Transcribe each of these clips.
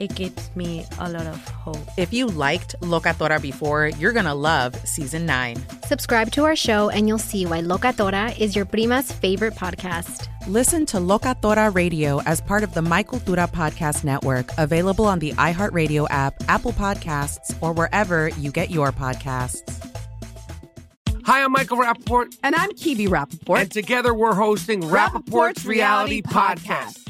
it gives me a lot of hope. If you liked Locatora before, you're going to love season 9. Subscribe to our show and you'll see why Locatora is your prima's favorite podcast. Listen to Locatora Radio as part of the My Cultura Podcast Network, available on the iHeartRadio app, Apple Podcasts, or wherever you get your podcasts. Hi, I'm Michael Rapaport. And I'm Kibi Rapaport. And together we're hosting Rapaport's, Rapaport's Reality, Reality Podcast. Podcast.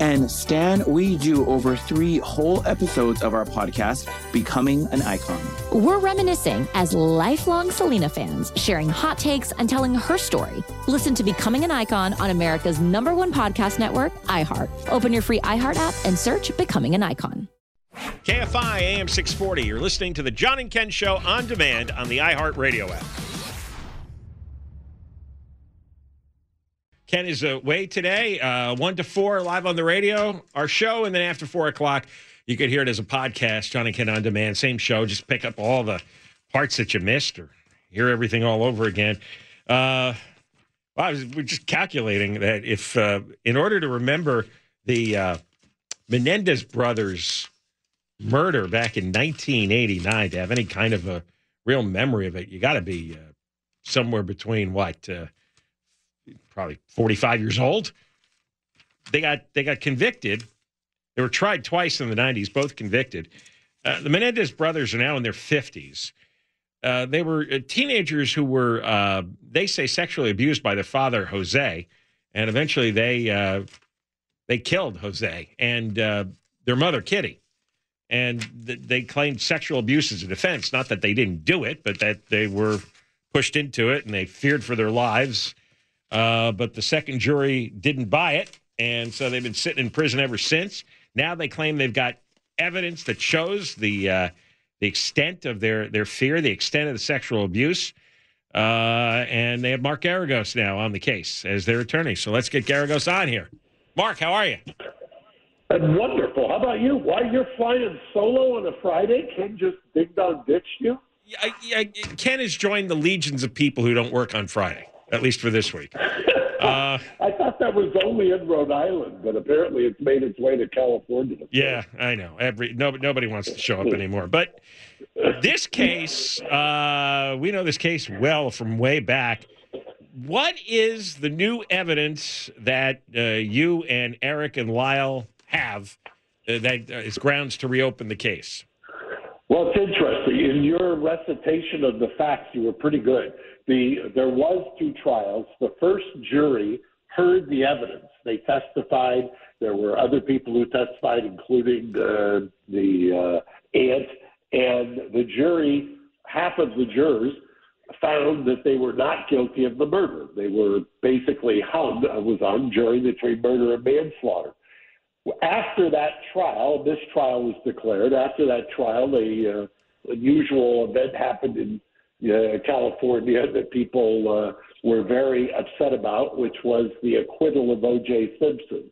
And Stan, we do over three whole episodes of our podcast, Becoming an Icon. We're reminiscing as lifelong Selena fans, sharing hot takes and telling her story. Listen to Becoming an Icon on America's number one podcast network, iHeart. Open your free iHeart app and search Becoming an Icon. KFI AM 640. You're listening to the John and Ken Show on demand on the iHeart Radio app. Ken is away today, uh, 1 to 4, live on the radio, our show. And then after 4 o'clock, you could hear it as a podcast, John and Ken On Demand. Same show, just pick up all the parts that you missed or hear everything all over again. Uh, well, I was, we're just calculating that if, uh, in order to remember the uh, Menendez brothers' murder back in 1989, to have any kind of a real memory of it, you got to be uh, somewhere between what? Uh, probably 45 years old. They got they got convicted. They were tried twice in the 90s, both convicted. Uh, the Menendez brothers are now in their 50s. Uh, they were uh, teenagers who were, uh, they say, sexually abused by their father, Jose, and eventually they uh, they killed Jose and uh, their mother, Kitty. And th- they claimed sexual abuse as a defense. Not that they didn't do it, but that they were pushed into it and they feared for their lives. Uh, but the second jury didn't buy it. And so they've been sitting in prison ever since. Now they claim they've got evidence that shows the uh, the extent of their, their fear, the extent of the sexual abuse. Uh, and they have Mark Geragos now on the case as their attorney. So let's get Geragos on here. Mark, how are you? And wonderful. How about you? Why you're flying solo on a Friday? Ken just ding dong ditched you? I, I, Ken has joined the legions of people who don't work on Friday at least for this week. Uh, I thought that was only in Rhode Island, but apparently it's made its way to California. Yeah, I know. Every nobody, nobody wants to show up anymore. But this case, uh, we know this case well from way back. What is the new evidence that uh, you and Eric and Lyle have uh, that is grounds to reopen the case? Well, it's interesting. In your recitation of the facts, you were pretty good the there was two trials. The first jury heard the evidence. They testified. There were other people who testified, including uh, the uh, aunt, and the jury. Half of the jurors found that they were not guilty of the murder. They were basically hung, uh, was on jury between murder and manslaughter. After that trial, this trial was declared. After that trial, a uh, unusual event happened in uh, California that people uh, were very upset about, which was the acquittal of O.J. Simpson.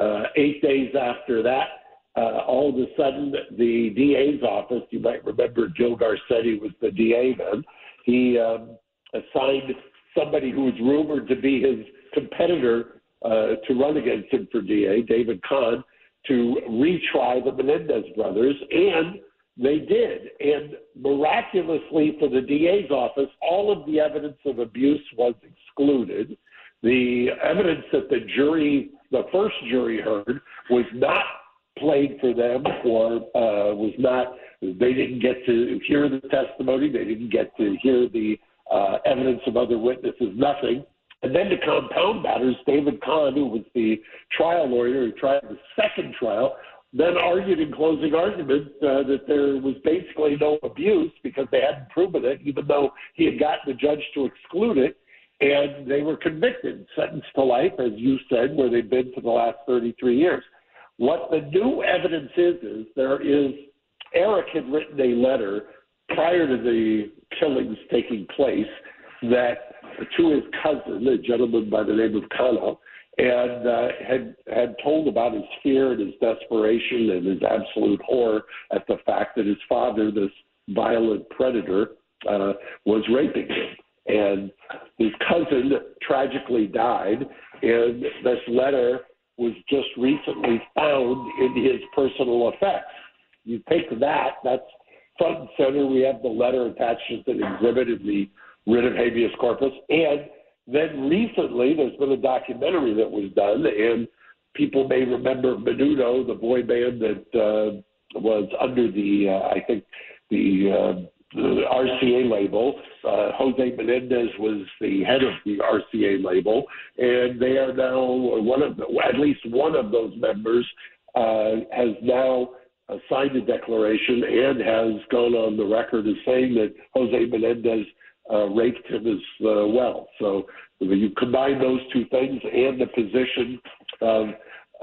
Uh, eight days after that, uh, all of a sudden, the DA's office, you might remember Joe Garcetti was the DA then, he um, assigned somebody who was rumored to be his competitor uh, to run against him for DA, David Conn, to retry the Menendez brothers, and they did. And miraculously for the DA's office, all of the evidence of abuse was excluded. The evidence that the jury, the first jury heard, was not played for them or uh, was not, they didn't get to hear the testimony, they didn't get to hear the uh, evidence of other witnesses, nothing. And then to compound matters, David Conn, who was the trial lawyer who tried the second trial, then argued in closing argument uh, that there was basically no abuse because they hadn't proven it, even though he had gotten the judge to exclude it. And they were convicted, sentenced to life, as you said, where they've been for the last 33 years. What the new evidence is, is there is Eric had written a letter prior to the killings taking place that to his cousin, a gentleman by the name of Cano, and uh, had had told about his fear and his desperation and his absolute horror at the fact that his father, this violent predator, uh, was raping him. And his cousin tragically died, and this letter was just recently found in his personal effects. You take that, that's front and center. We have the letter attached as an exhibit in the writ of habeas corpus. And then recently, there's been a documentary that was done, and people may remember Menudo, the boy band that uh, was under the, uh, I think, the uh, the RCA label. Uh, Jose Menendez was the head of the RCA label, and they are now one of the, at least one of those members uh, has now signed a declaration and has gone on the record as saying that Jose Menendez uh, raped him as uh, well. So you combine those two things and the position of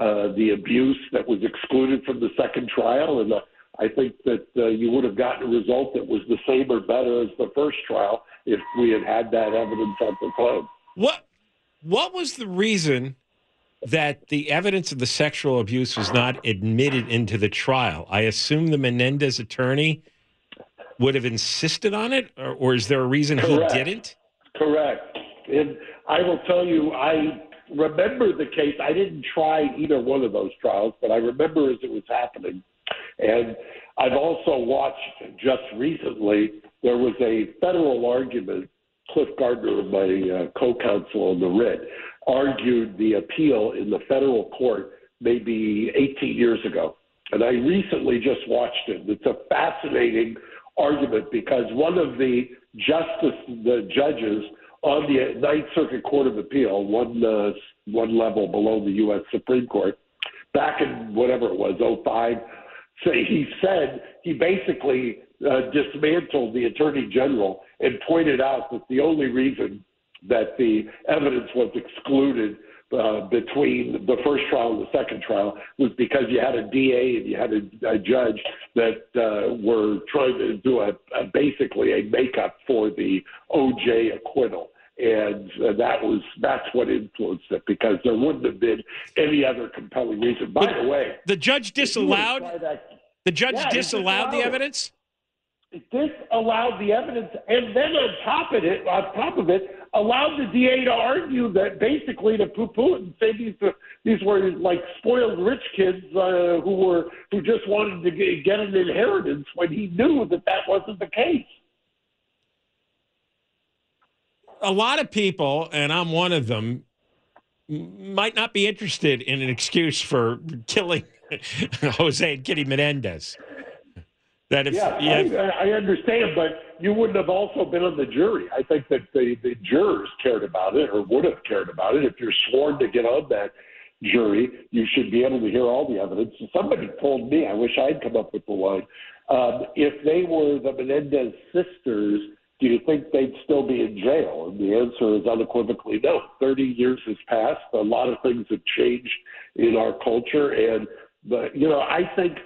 uh, the abuse that was excluded from the second trial and the I think that uh, you would have gotten a result that was the same or better as the first trial if we had had that evidence at the time. What What was the reason that the evidence of the sexual abuse was not admitted into the trial? I assume the Menendez attorney would have insisted on it, or, or is there a reason Correct. he didn't? Correct. And I will tell you, I remember the case. I didn't try either one of those trials, but I remember as it was happening and I've also watched just recently, there was a federal argument. Cliff Gardner, my uh, co counsel on the writ, argued the appeal in the federal court maybe 18 years ago. And I recently just watched it. It's a fascinating argument because one of the justice, the judges on the Ninth Circuit Court of Appeal, one uh, one level below the U.S. Supreme Court, back in whatever it was, 05, so he said he basically uh, dismantled the attorney general and pointed out that the only reason that the evidence was excluded uh, between the first trial and the second trial was because you had a DA and you had a, a judge that uh, were trying to do a, a basically a makeup for the OJ acquittal and uh, that was that's what influenced it because there wouldn't have been any other compelling reason. By But the way, The judge disallowed. that, The judge Yeah, disallowed the disallowed it. evidence. disallowed the evidence, and then on top of it, on top of it, allowed the DA to argue that basically to poo-poo it and say these uh, these were like spoiled rich kids uh, who were who just wanted to get, get an inheritance when he knew that that wasn't the case. a lot of people, and I'm one of them, might not be interested in an excuse for killing Jose and Kitty Menendez. That if yeah, I, I understand, but you wouldn't have also been on the jury. I think that the, the jurors cared about it or would have cared about it. If you're sworn to get on that jury, you should be able to hear all the evidence. Somebody told me, I wish I'd come up with the line, um, if they were the Menendez sisters do you think they'd still be in jail? And the answer is unequivocally no. 30 years has passed. A lot of things have changed in our culture. And, but, you know, I think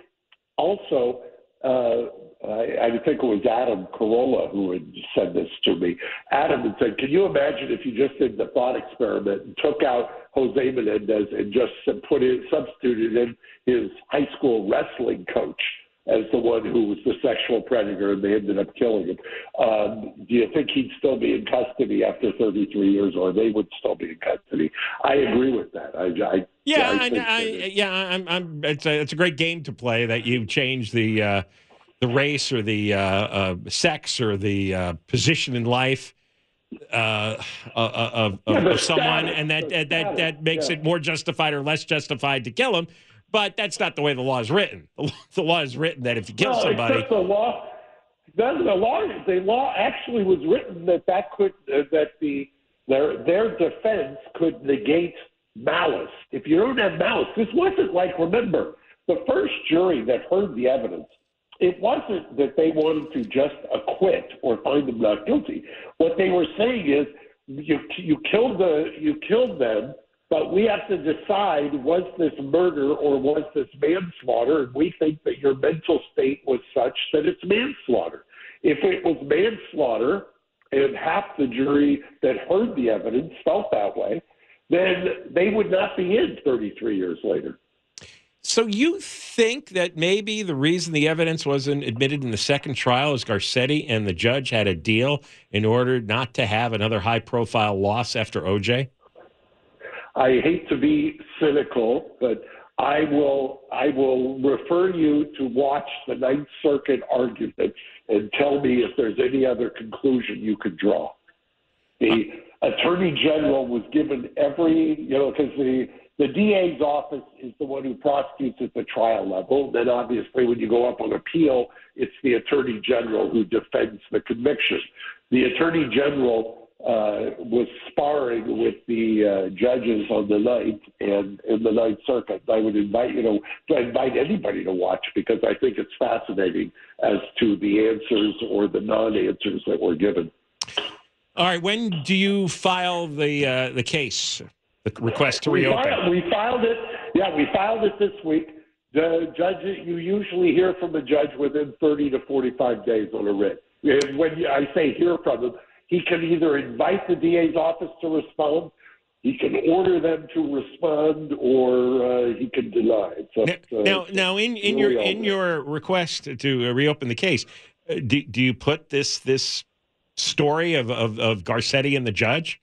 also, uh, I, I think it was Adam Carolla who had said this to me. Adam had said, Can you imagine if you just did the thought experiment and took out Jose Menendez and just put in, substituted in his high school wrestling coach? As the one who was the sexual predator and they ended up killing him. Um, do you think he'd still be in custody after 33 years or they would still be in custody? I agree with that. I, I yeah, I I, I, yeah, I'm, I'm, it's a, it's a great game to play that you change the, uh, the race or the uh, uh, sex or the uh, position in life uh, of, of, yeah, of someone, status, and that that, that, that makes yeah. it more justified or less justified to kill him. But that's not the way the law is written. The law is written that if you kill no, somebody, the law, the law, the law actually was written that that could uh, that the their their defense could negate malice. If you don't have malice, this wasn't like remember the first jury that heard the evidence. It wasn't that they wanted to just acquit or find them not guilty. What they were saying is you you killed the you killed them but we have to decide was this murder or was this manslaughter? And we think that your mental state was such that it's manslaughter. If it was manslaughter and half the jury that heard the evidence felt that way, then they would not be in 33 years later. So you think that maybe the reason the evidence wasn't admitted in the second trial is Garcetti and the judge had a deal in order not to have another high profile loss after OJ? I hate to be cynical, but I will I will refer you to watch the Ninth Circuit argument and tell me if there's any other conclusion you could draw. The Attorney General was given every you know because the the DA's office is the one who prosecutes at the trial level. Then obviously when you go up on appeal, it's the Attorney General who defends the conviction. The Attorney General uh, was sparring with the uh, judges on the night and in the Ninth Circuit. I would invite you know to invite anybody to watch because I think it's fascinating as to the answers or the non-answers that were given. All right, when do you file the uh, the case, the request to reopen? We filed, we filed it. Yeah, we filed it this week. The judge, you usually hear from the judge within 30 to 45 days on a writ. And when I say hear from them, he can either invite the DA's office to respond, he can order them to respond, or uh, he can deny. So, now, uh, now, now, in, in your in your request to reopen the case, uh, do, do you put this this story of, of, of Garcetti and the judge?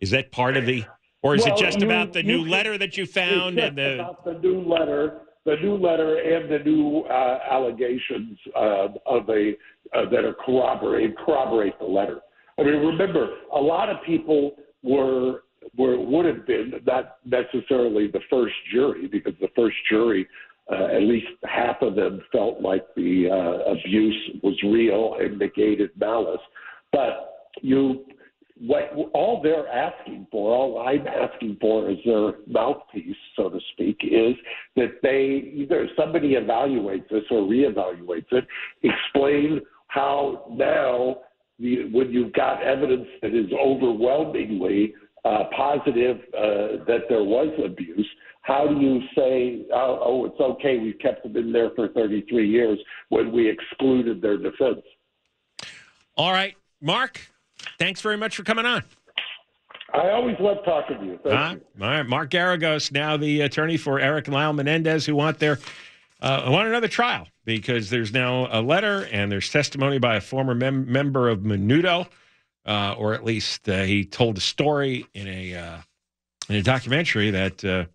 Is that part of the, or is well, it just you, about the new letter that you found and the about the new letter, the new letter and the new uh, allegations uh, of a uh, that are corroborate corroborate the letter. I mean, remember, a lot of people were were would have been not necessarily the first jury because the first jury, uh, at least half of them felt like the uh, abuse was real and negated malice. But you, what all they're asking for, all I'm asking for is their mouthpiece, so to speak, is that they either somebody evaluates this or reevaluates it, explain how now the, when you've got evidence that is overwhelmingly uh, positive uh, that there was abuse, how do you say, oh, oh, it's okay, we've kept them in there for 33 years when we excluded their defense? All right, Mark, thanks very much for coming on. I always love talking to you. Thank uh, you. All right, Mark Geragos, now the attorney for Eric and Lyle Menendez, who want their uh, want another trial because there's now a letter and there's testimony by a former mem- member of Menudo, uh, or at least uh, he told a story in a uh, in a documentary that uh,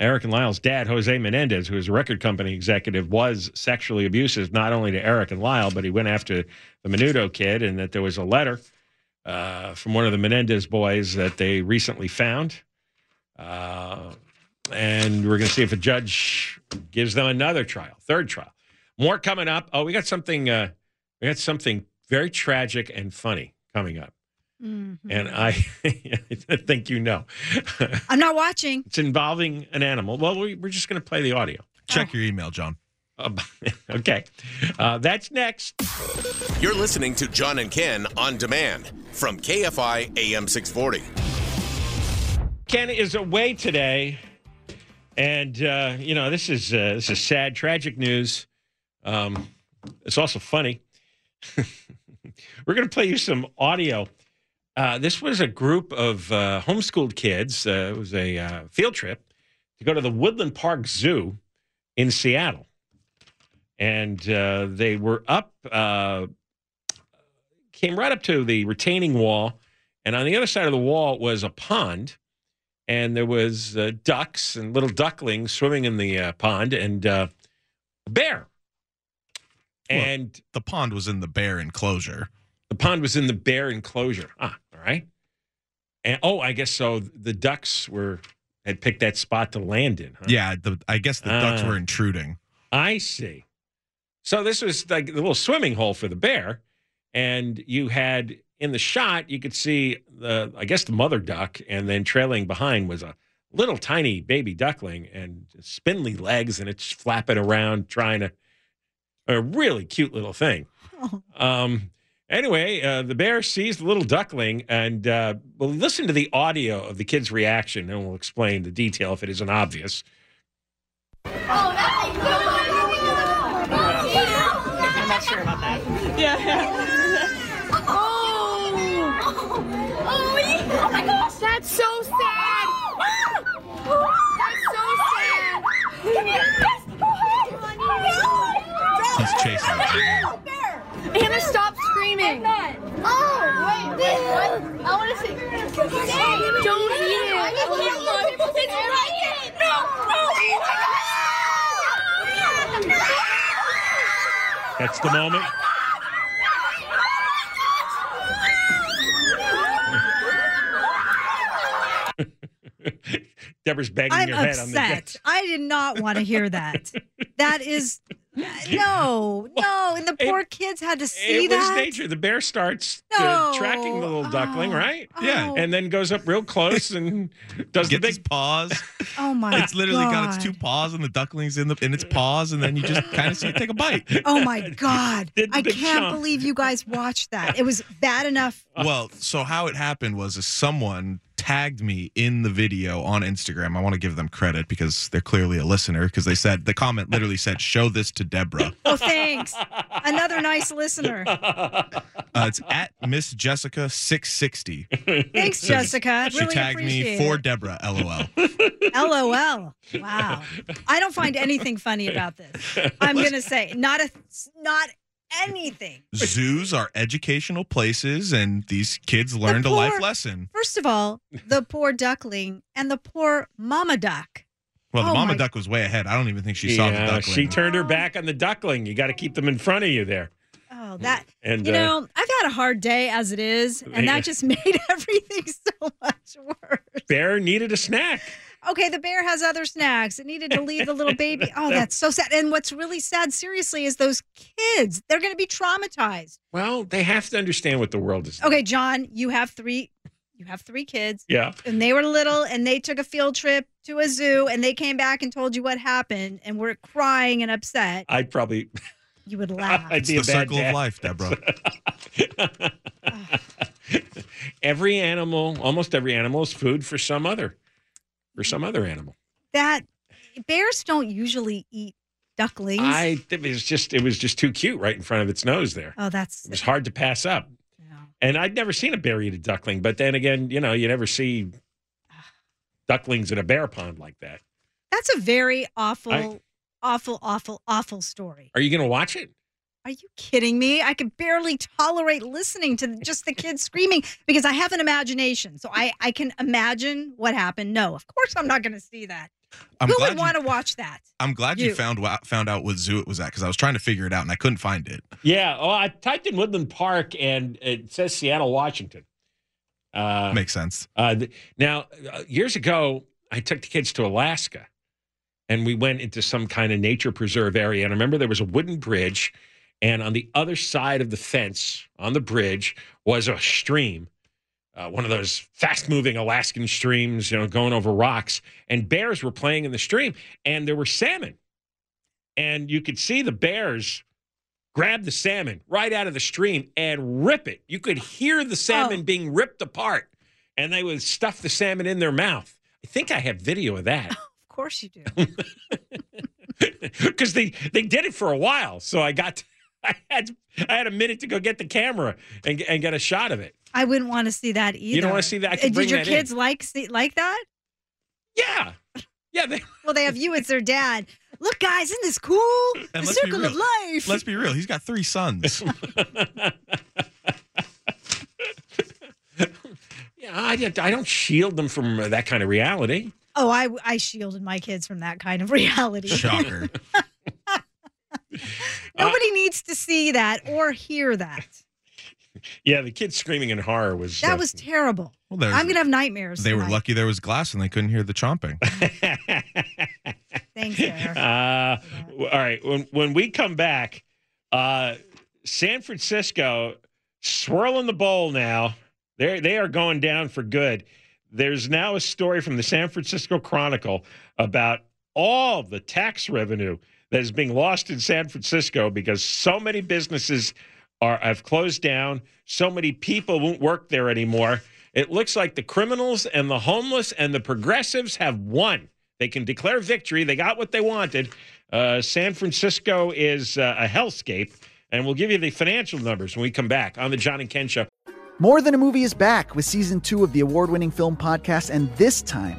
Eric and Lyle's dad, Jose Menendez, who is a record company executive, was sexually abusive not only to Eric and Lyle, but he went after the Menudo kid, and that there was a letter uh, from one of the Menendez boys that they recently found and we're going to see if a judge gives them another trial, third trial. More coming up. Oh, we got something. Uh, we got something very tragic and funny coming up. Mm-hmm. And I, I think you know. I'm not watching. It's involving an animal. Well, we, are just going to play the audio. Check oh. your email, John. okay. Uh, that's next. You're listening to John and Ken on demand from KFI AM 640. Ken is away today, and uh, you know this is uh, this is sad, tragic news. Um, it's also funny. We're going to play you some audio. Uh, this was a group of uh, homeschooled kids. Uh, it was a uh, field trip to go to the Woodland Park Zoo in Seattle, and uh, they were up, uh, came right up to the retaining wall, and on the other side of the wall was a pond, and there was ducks and little ducklings swimming in the pond, and a bear. And the pond was in the bear enclosure. The pond was in the bear enclosure. Ah, all right. And oh, I guess so. The ducks were had picked that spot to land in. Huh? Yeah, the, I guess the ducks Ah. were intruding. I see. So this was like the little swimming hole for the bear, and you had in the shot you could see the I guess the mother duck, and then trailing behind was a little tiny baby duckling and spindly legs, and it's flapping around trying to a really cute little thing. Um. Anyway, uh, the bear sees the little duckling, and uh, we'll listen to the audio of the kid's reaction, and we'll explain the detail if it isn't obvious. Oh, I'm not sure about that. Yeah. Oh! Oh, yeah. oh my gosh, that's so sad. That's so sad. Come here, He's chasing it. Anna, stop screaming. Oh, wait, wait, what? I want to see. Don't eat it. It's right. No, no, That's the moment. Deborah's banging I'm her head on the upset. desk. I did not want to hear that. that is no, no, and the poor kids had to see It that. was nature. The bear starts uh, No. tracking the little duckling, Oh, right? Yeah. And then goes up real close and does the Gets big paws. Oh my! God. It's literally got its two paws and the ducklings in the in its paws, and then you just kind of see it take a bite. Oh my God! I can't chomp. believe you guys watched that. It was bad enough. Well, so how it happened was is someone tagged me in the video on Instagram. I want to give them credit because they're clearly a listener because they said the comment literally said, "Show this to Deborah." Oh, thanks. Another nice listener. Uh, it's at Miss Jessica six sixty. Thanks, Jessica. She Really tagged me for it. Deborah. LOL. LOL. Wow. I don't find anything funny about this. I'm gonna say not a not anything. Zoos are educational places, and these kids learned a poor- life lesson. First of all, the poor duckling and the poor mama duck. Well, the Oh mama my- duck was way ahead. I don't even think she saw the Yeah, duckling. she turned her back on the duckling. You got to keep them in front of you there. Oh, that And you uh, know, I've had a hard day as it is, and Yeah. that just made everything so much worse. bear needed a snack. Okay, the bear has other snacks. It needed to leave the little baby. Oh, that's so sad. And what's really sad, seriously, is those kids. They're going to be traumatized. Well, they have to understand what the world is. Okay, John, you have three. You have three kids. Yeah. And they were little, and they took a field trip to a zoo, and they came back and told you what happened, and were crying and upset. I'd probably. You would laugh. I'd be It's a the bad circle of life, Deborah. every animal, almost every animal, is food for some other, for some other animal. that bears don't usually eat ducklings. I it was just it was just too cute right in front of its nose there. oh, that's It was hard to pass up. And I'd never seen a bear eat a duckling, but then again, you know, you never see ducklings in a bear pond like that. that's a very awful, I- awful, awful, awful story. Are you going to watch it? Are you kidding me? I could barely tolerate listening to just the kids screaming because I have an imagination. So I, I can imagine what happened. No, of course I'm not going to see that. I'm Who glad would you- want to watch that? I'm glad you, You. found found out what zoo it was at because I was trying to figure it out and I couldn't find it. Yeah. Oh, I typed in Woodland Park and it says Seattle, Washington. Uh, Makes sense. Uh, th- now, uh, years ago, I took the kids to Alaska and we went into some kind of nature preserve area. And I remember there was a wooden bridge, and on the other side of the fence on the bridge was a stream, uh, one of those fast moving Alaskan streams, you know, going over rocks. And bears were playing in the stream, and there were salmon. and you could see the bears grab the salmon right out of the stream and rip it. You could hear the salmon being ripped apart, and they would stuff the salmon in their mouth. I think I have video of that. Of course you do. because they they did it for a while. So I got I had I had a minute to go get the camera and and get a shot of it. I wouldn't want to see that either. You don't wanna see that? I Uh, can bring Did your that in. kids like see, like that? Yeah, yeah. They, Well, they have you as their dad. Look, guys, isn't this cool? And the circle of life. Let's be real. He's got three sons. yeah, I, did- I don't shield them from that kind of reality. Oh, I I shielded my kids from that kind of reality. Shocker. Nobody needs to see that or hear that. Yeah, the kids screaming in horror was That uh, was terrible. Well, there's- I'm gonna have nightmares. They were tonight. lucky there was glass and they couldn't hear the chomping. Thanks, Bear. Uh, w- all right. When when we come back, uh, San Francisco swirling the bowl now. They they are going down for good. There's now a story from the San Francisco Chronicle about all the tax revenue that is being lost in San Francisco because so many businesses are have closed down. So many people won't work there anymore. It looks like the criminals and the homeless and the progressives have won. They can declare victory. They got what they wanted. Uh, San Francisco is uh, a hellscape, and we'll give you the financial numbers when we come back on the John and Ken Show. More Than a Movie is back with season two of the award winning film podcast, and this time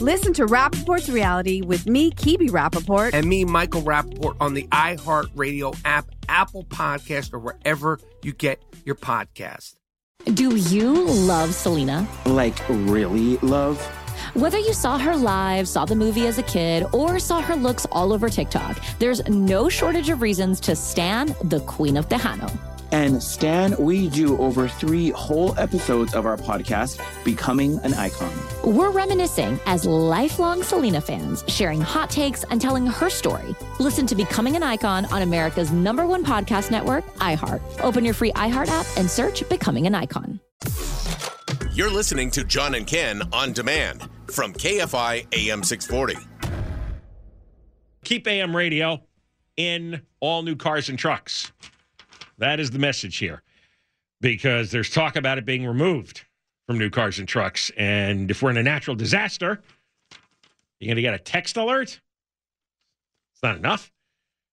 Listen to Rapaport's reality with me, Kibi Rapaport. and me, Michael Rappaport, on the iHeartRadio app, Apple Podcast, or wherever you get your podcast. Do you love Selena? Like, really love? Whether you saw her live, saw the movie as a kid, or saw her looks all over TikTok, there's no shortage of reasons to stan the Queen of Tejano. And Stan, we do over three whole episodes of our podcast, Becoming an Icon. We're reminiscing as lifelong Selena fans, sharing hot takes and telling her story. Listen to Becoming an Icon on America's number one podcast network, iHeart. Open your free iHeart app and search Becoming an Icon. You're listening to John and Ken on demand from KFI AM 640. Keep AM radio in all new cars and trucks. That is the message here because there's talk about it being removed from new cars and trucks. And if we're in a natural disaster, you're going to get a text alert. It's not enough.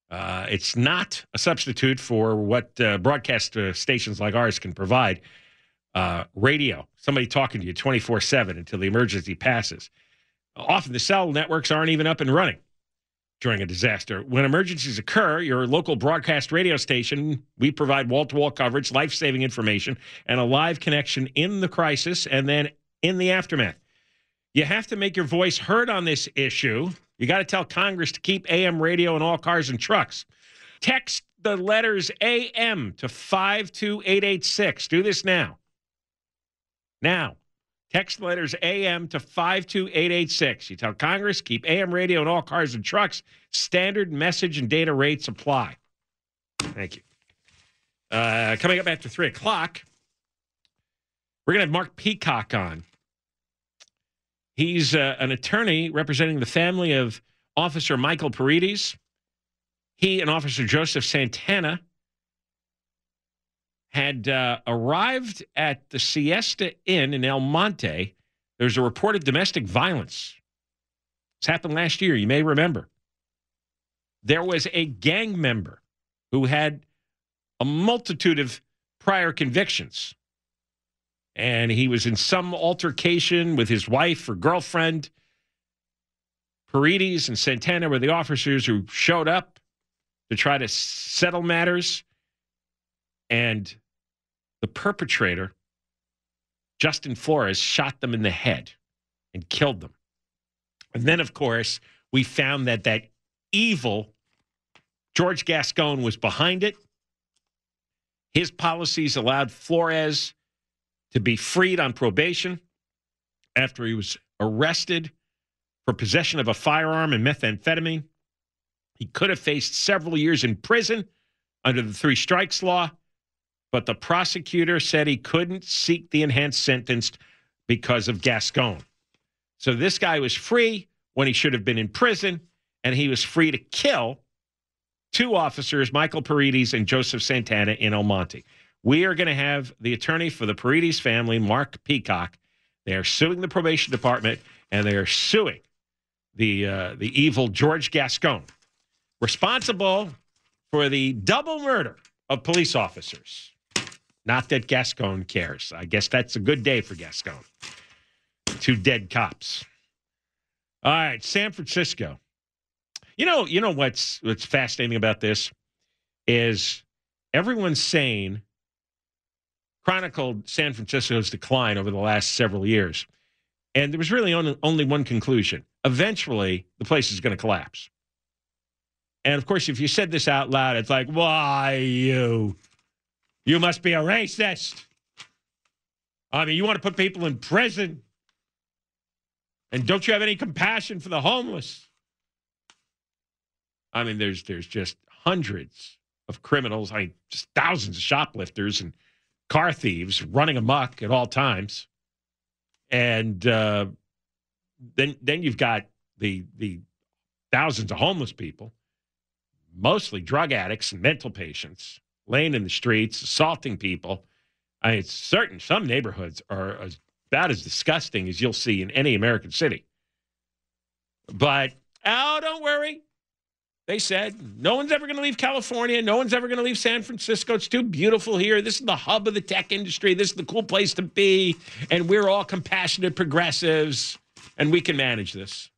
Uh, it's not a substitute for what uh, broadcast uh, stations like ours can provide. Uh, radio, somebody talking to you 24 7 until the emergency passes. Often the cell networks aren't even up and running during a disaster. When emergencies occur, your local broadcast radio station, we provide wall to wall coverage, life saving information, and a live connection in the crisis and then in the aftermath. You have to make your voice heard on this issue You got to tell Congress to keep AM radio in all cars and trucks. Text the letters AM to 52886. Do this now. Now. Text letters AM to 52886. You tell Congress, keep AM radio in all cars and trucks. Standard message and data rates apply. Thank you. Uh, coming up after 3 o'clock, we're going to have Mark Peacock on. He's uh, an attorney representing the family of Officer Michael Paredes. He and Officer Joseph Santana had uh, arrived at the Siesta Inn in El Monte. There's a report of domestic violence. This happened last year, you may remember. There was a gang member who had a multitude of prior convictions. And he was in some altercation with his wife or girlfriend. Paredes and Santana were the officers who showed up to try to settle matters. And the perpetrator, Justin Flores, shot them in the head and killed them. And then, of course, we found that that evil George Gascon was behind it. His policies allowed Flores to be freed on probation after he was arrested for possession of a firearm and methamphetamine. He could have faced several years in prison under the three strikes law but the prosecutor said he couldn't seek the enhanced sentence because of Gascon. So this guy was free when he should have been in prison, and he was free to kill two officers, Michael Paredes and Joseph Santana in El Monte. We are going to have the attorney for the Paredes family, Mark Peacock. They are suing the probation department, and they are suing the uh, the evil George Gascon, responsible for the double murder of police officers. Not that Gascon cares. I guess that's a good day for Gascon. Two dead cops. All right, San Francisco. You know, you know what's what's fascinating about this is everyone's saying chronicled San Francisco's decline over the last several years. And there was really only, only one conclusion. Eventually, the place is going to collapse. And of course, if you said this out loud, it's like, why you? You must be a racist. I mean, you want to put people in prison. And don't you have any compassion for the homeless? I mean, there's there's just hundreds of criminals, I mean, just thousands of shoplifters and car thieves running amok at all times. And uh, then then you've got the the thousands of homeless people, mostly drug addicts and mental patients laying in the streets, assaulting people. I mean, it's certain some neighborhoods are as, about as disgusting as you'll see in any American city. But oh, don't worry. They said no one's ever going to leave California. No one's ever going to leave San Francisco. It's too beautiful here. This is the hub of the tech industry. This is the cool place to be. And we're all compassionate progressives, and we can manage this.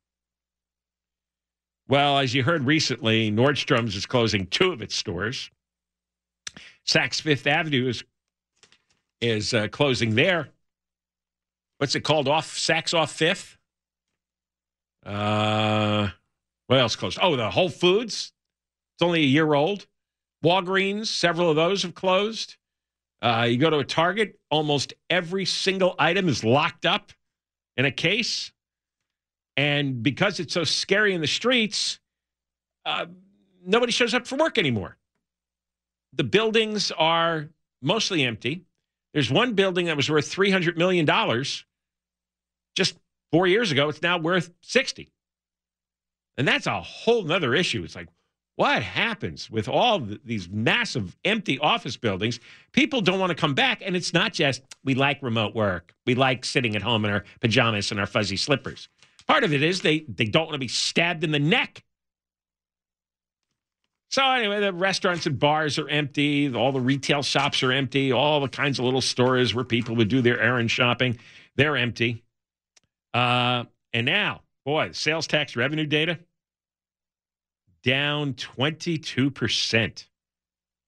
Well, as you heard recently, Nordstrom's is closing two of its stores. Saks Fifth Avenue is is uh, closing there. What's it called? Off Saks off Fifth. Uh, what else closed? Oh, the Whole Foods. It's only a year old. Walgreens. Several of those have closed. Uh, you go to a Target, almost every single item is locked up in a case. And because it's so scary in the streets, uh, nobody shows up for work anymore the buildings are mostly empty. There's one building that was worth $300 million just four years ago. It's now worth 60. And that's a whole nother issue. It's like, what happens with all these massive empty office buildings? People don't want to come back. And it's not just we like remote work. We like sitting at home in our pajamas and our fuzzy slippers. Part of it is they, they don't want to be stabbed in the neck so anyway, the restaurants and bars are empty. All the retail shops are empty. All the kinds of little stores where people would do their errand shopping, they're empty. Uh, and now, boy, sales tax revenue data down 22%.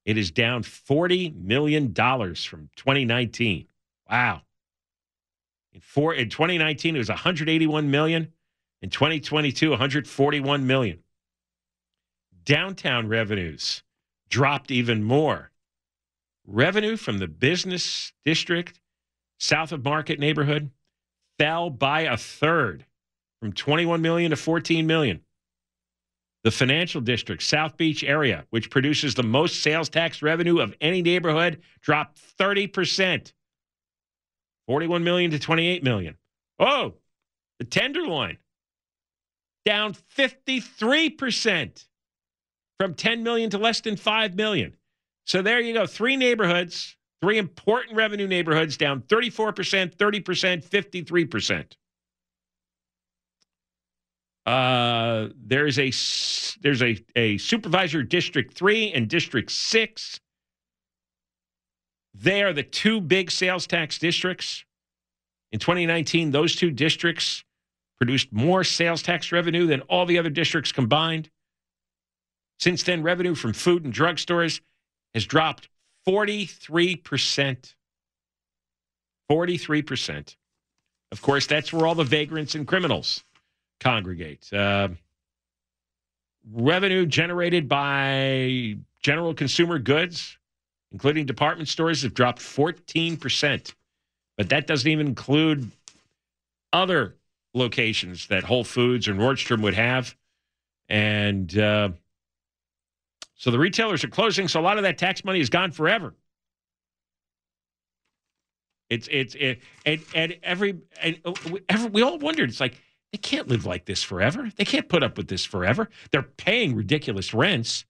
It is down $40 million from 2019. Wow. In, four, in 2019, it was 181 million. In 2022, 141 million. Downtown revenues dropped even more. Revenue from the business district south of Market neighborhood fell by a third from 21 million to 14 million. The financial district, South Beach area, which produces the most sales tax revenue of any neighborhood, dropped 30%. 41 million to 28 million. Oh, the Tenderloin down 53% from 10 million to less than 5 million. So there you go. Three neighborhoods, three important revenue neighborhoods down 34%, 30%, 53%. Uh, there's a there's a, a supervisor district three and district six. They are the two big sales tax districts. In 2019, those two districts produced more sales tax revenue than all the other districts combined. Since then, revenue from food and drug stores has dropped 43%. 43%. Of course, that's where all the vagrants and criminals congregate. Uh, revenue generated by general consumer goods, including department stores, have dropped 14%. But that doesn't even include other locations that Whole Foods or Nordstrom would have. And uh, so the retailers are closing. So a lot of that tax money is gone forever. It's it's it, and and every and uh, every, we all wondered. It's like they can't live like this forever. They can't put up with this forever. They're paying ridiculous rents,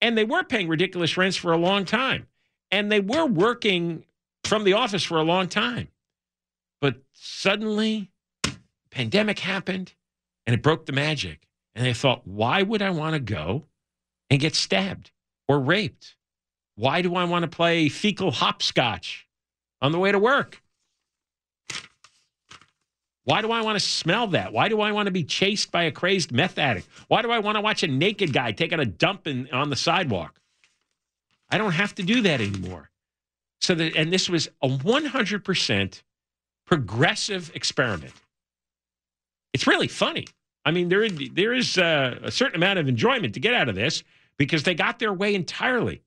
and they were paying ridiculous rents for a long time, and they were working from the office for a long time. But suddenly, pandemic happened, and it broke the magic. And they thought, why would I want to go and get stabbed or raped? Why do I want to play fecal hopscotch on the way to work? Why do I want to smell that? Why do I want to be chased by a crazed meth addict? Why do I want to watch a naked guy taking a dump in, on the sidewalk? I don't have to do that anymore. So that, and this was a 100% progressive experiment. It's really funny. I mean, there, there is uh, a certain amount of enjoyment to get out of this because they got their way entirely.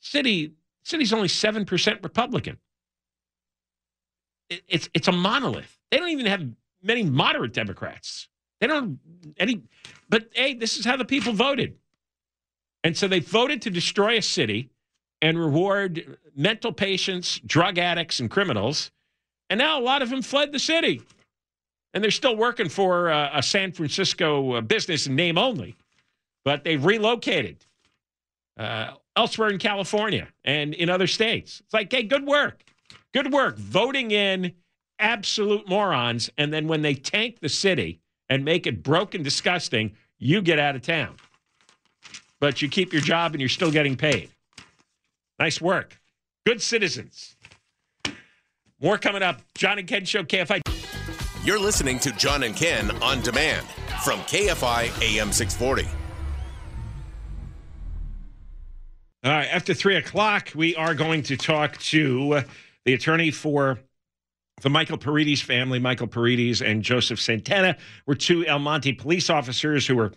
City city's only seven percent Republican. It, it's it's a monolith. They don't even have many moderate Democrats. They don't any. But hey, this is how the people voted, and so they voted to destroy a city and reward mental patients, drug addicts, and criminals. And now a lot of them fled the city and they're still working for uh, a San Francisco uh, business in name only, but they've relocated uh, elsewhere in California and in other states. It's like, hey, good work. Good work voting in absolute morons. And then when they tank the city and make it broke and disgusting, you get out of town. But you keep your job and you're still getting paid. Nice work. Good citizens. More coming up. John and Ken Show, KFI. You're listening to John and Ken on demand from KFI AM 640. All right, after three o'clock, we are going to talk to the attorney for the Michael Paredes family. Michael Paredes and Joseph Santana were two El Monte police officers who were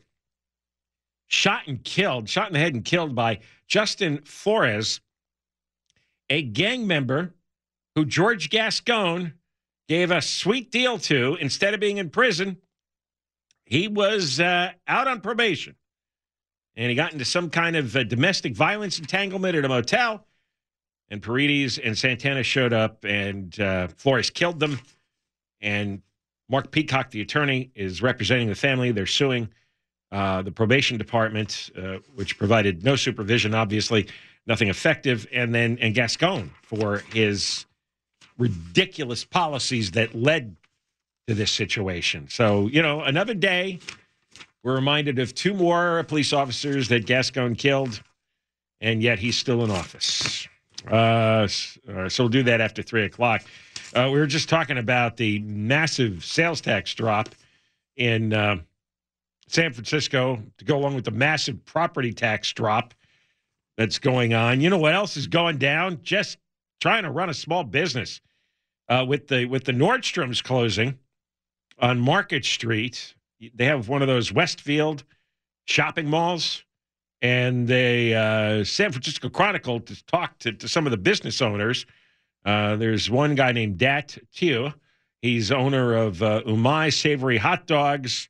shot and killed, shot in the head and killed by Justin Flores, a gang member who George Gascon gave a sweet deal to, instead of being in prison, he was uh, out on probation. And he got into some kind of uh, domestic violence entanglement at a motel. And Paredes and Santana showed up, and uh, Flores killed them. And Mark Peacock, the attorney, is representing the family. They're suing uh, the probation department, uh, which provided no supervision, obviously, nothing effective, and then and Gascon for his ridiculous policies that led to this situation. So, you know, another day, we're reminded of two more police officers that Gascon killed, and yet he's still in office. Uh, so we'll do that after three o'clock. Uh, we were just talking about the massive sales tax drop in uh, San Francisco to go along with the massive property tax drop that's going on. You know what else is going down? Just trying to run a small business uh, with the with the Nordstroms closing. on Market Street. They have one of those Westfield shopping malls, and they uh, San Francisco Chronicle to talk to, to some of the business owners. Uh, there's one guy named Dat Tiu. He's owner of uh, Umai Savory Hot Dogs.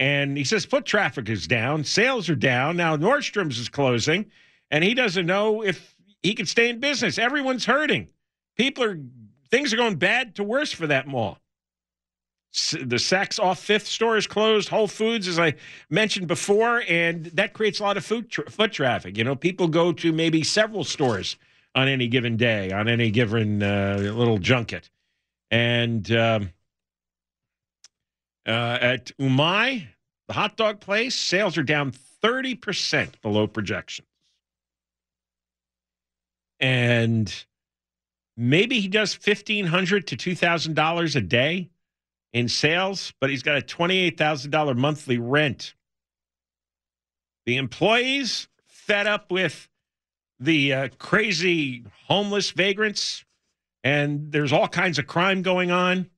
And he says foot traffic is down, sales are down. Now Nordstrom's is closing, and he doesn't know if he can stay in business. Everyone's hurting. People are things are going bad to worse for that mall. The Saks off Fifth store is closed. Whole Foods, as I mentioned before, and that creates a lot of food tra- foot traffic. You know, people go to maybe several stores on any given day, on any given uh, little junket, and. Um, uh, at Umai, the hot dog place, sales are down 30% below projections. And maybe he does 1,500 to $2,000 a day in sales, but he's got a $28,000 monthly rent. The employees fed up with the uh, crazy homeless vagrants, and there's all kinds of crime going on.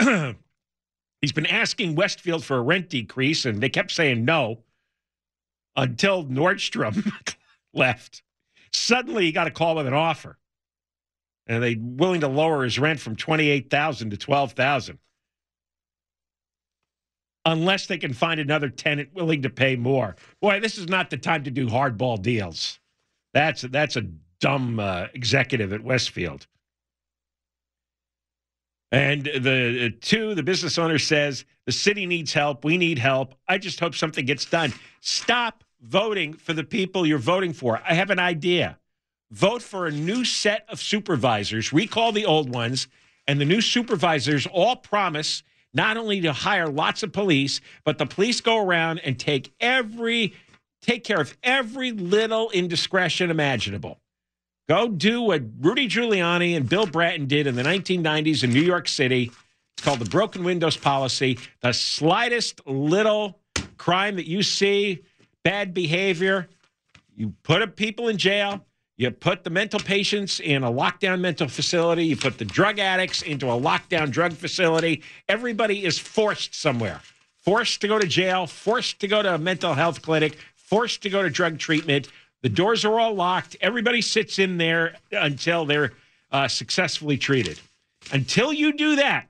He's been asking Westfield for a rent decrease, and they kept saying no until Nordstrom left. Suddenly, he got a call with an offer, and they willing to lower his rent from twenty eight thousand to twelve thousand, unless they can find another tenant willing to pay more. Boy, this is not the time to do hardball deals. That's that's a dumb uh, executive at Westfield. And the uh, two, the business owner says the city needs help. We need help. I just hope something gets done. Stop voting for the people you're voting for. I have an idea. Vote for a new set of supervisors, recall the old ones, and the new supervisors all promise not only to hire lots of police, but the police go around and take every take care of every little indiscretion imaginable. Go do what Rudy Giuliani and Bill Bratton did in the 1990s in New York City. It's called the broken windows policy. The slightest little crime that you see, bad behavior, you put people in jail. You put the mental patients in a lockdown mental facility. You put the drug addicts into a lockdown drug facility. Everybody is forced somewhere. Forced to go to jail, forced to go to a mental health clinic, forced to go to drug treatment. The doors are all locked. Everybody sits in there until they're uh, successfully treated. Until you do that,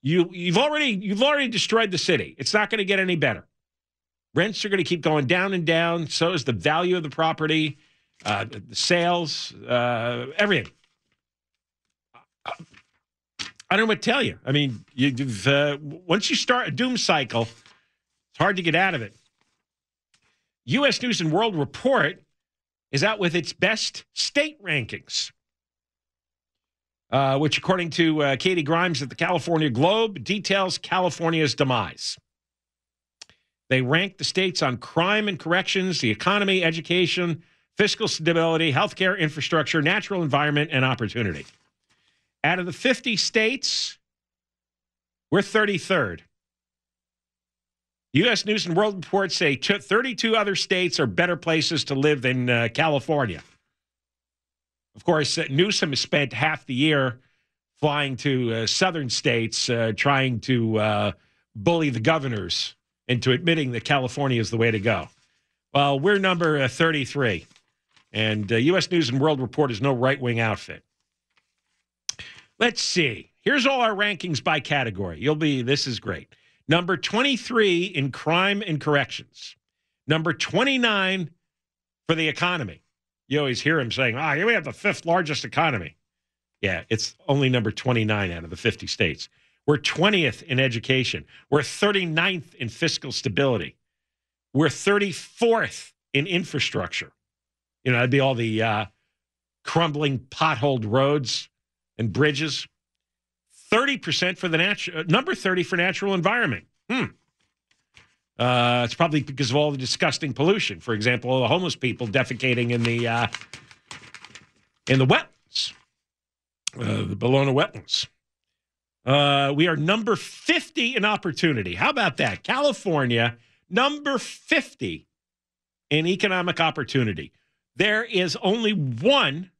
you you've already you've already destroyed the city. It's not going to get any better. Rents are going to keep going down and down. So is the value of the property, uh, the sales, uh, everything. I don't know what to tell you. I mean, you, uh, once you start a doom cycle, it's hard to get out of it. U.S. News and World Report is out with its best state rankings, uh, which, according to uh, Katie Grimes at the California Globe, details California's demise. They rank the states on crime and corrections, the economy, education, fiscal stability, healthcare infrastructure, natural environment, and opportunity. Out of the 50 states, we're 33rd. U.S. News and World Report say 32 other states are better places to live than uh, California. Of course, uh, Newsom has spent half the year flying to uh, southern states uh, trying to uh, bully the governors into admitting that California is the way to go. Well, we're number uh, 33, and uh, U.S. News and World Report is no right wing outfit. Let's see. Here's all our rankings by category. You'll be, this is great. Number 23 in crime and corrections. Number 29 for the economy. You always hear him saying, ah, here we have the fifth largest economy. Yeah, it's only number 29 out of the 50 states. We're 20th in education. We're 39th in fiscal stability. We're 34th in infrastructure. You know, that'd be all the uh, crumbling, potholed roads and bridges. 30% for the natural, number 30 for natural environment. Hmm. Uh, it's probably because of all the disgusting pollution. For example, all the homeless people defecating in the uh, in the wetlands, uh, the Ballona wetlands. Uh, we are number 50 in opportunity. How about that? California, number 50 in economic opportunity. There is only one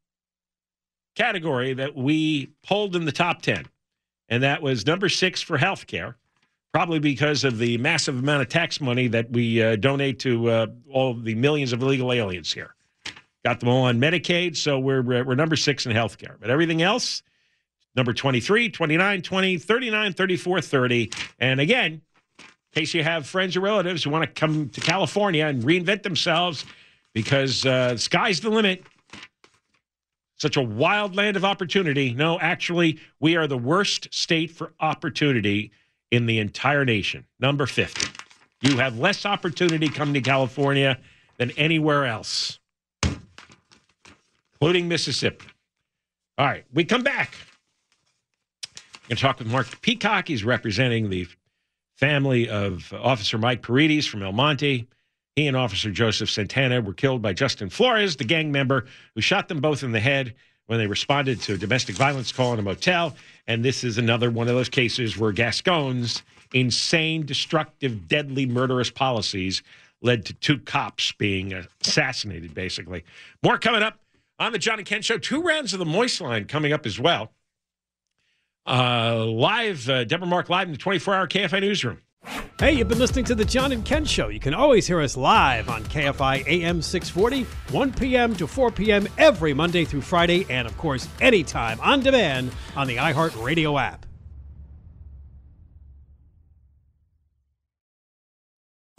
category that we pulled in the top 10, and that was number six for healthcare, probably because of the massive amount of tax money that we uh, donate to uh, all the millions of illegal aliens here. Got them all on Medicaid, so we're, we're number six in healthcare. But everything else, number 23, 29, 20, 39, 34, 30. And again, in case you have friends or relatives who want to come to California and reinvent themselves because uh, sky's the limit. Such a wild land of opportunity. No, actually, we are the worst state for opportunity in the entire nation. Number 50. You have less opportunity coming to California than anywhere else, including Mississippi. All right, we come back. Going to talk with Mark Peacock. He's representing the family of Officer Mike Paredes from El Monte. He and Officer Joseph Santana were killed by Justin Flores, the gang member who shot them both in the head when they responded to a domestic violence call in a motel. And this is another one of those cases where Gascon's insane, destructive, deadly, murderous policies led to two cops being assassinated, basically. More coming up on the John and Ken Show. Two rounds of the Moist Line coming up as well. Uh, live, uh, Deborah Mark live in the 24 hour KFI newsroom. Hey, you've been listening to the John and Ken Show. You can always hear us live on KFI AM 640, 1 p.m. to 4 p.m. every Monday through Friday, and of course, anytime on demand on the iHeartRadio app.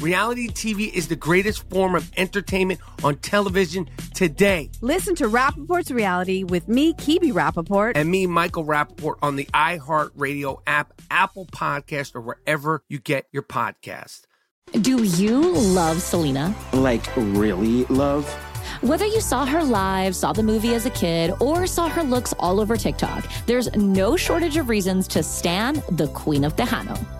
Reality TV is the greatest form of entertainment on television today. Listen to Rapaport's reality with me, Kibi Rapaport. And me, Michael Rapaport, on the iHeartRadio app, Apple Podcast, or wherever you get your podcast. Do you love Selena? Like, really love? Whether you saw her live, saw the movie as a kid, or saw her looks all over TikTok, there's no shortage of reasons to stan the Queen of Tejano.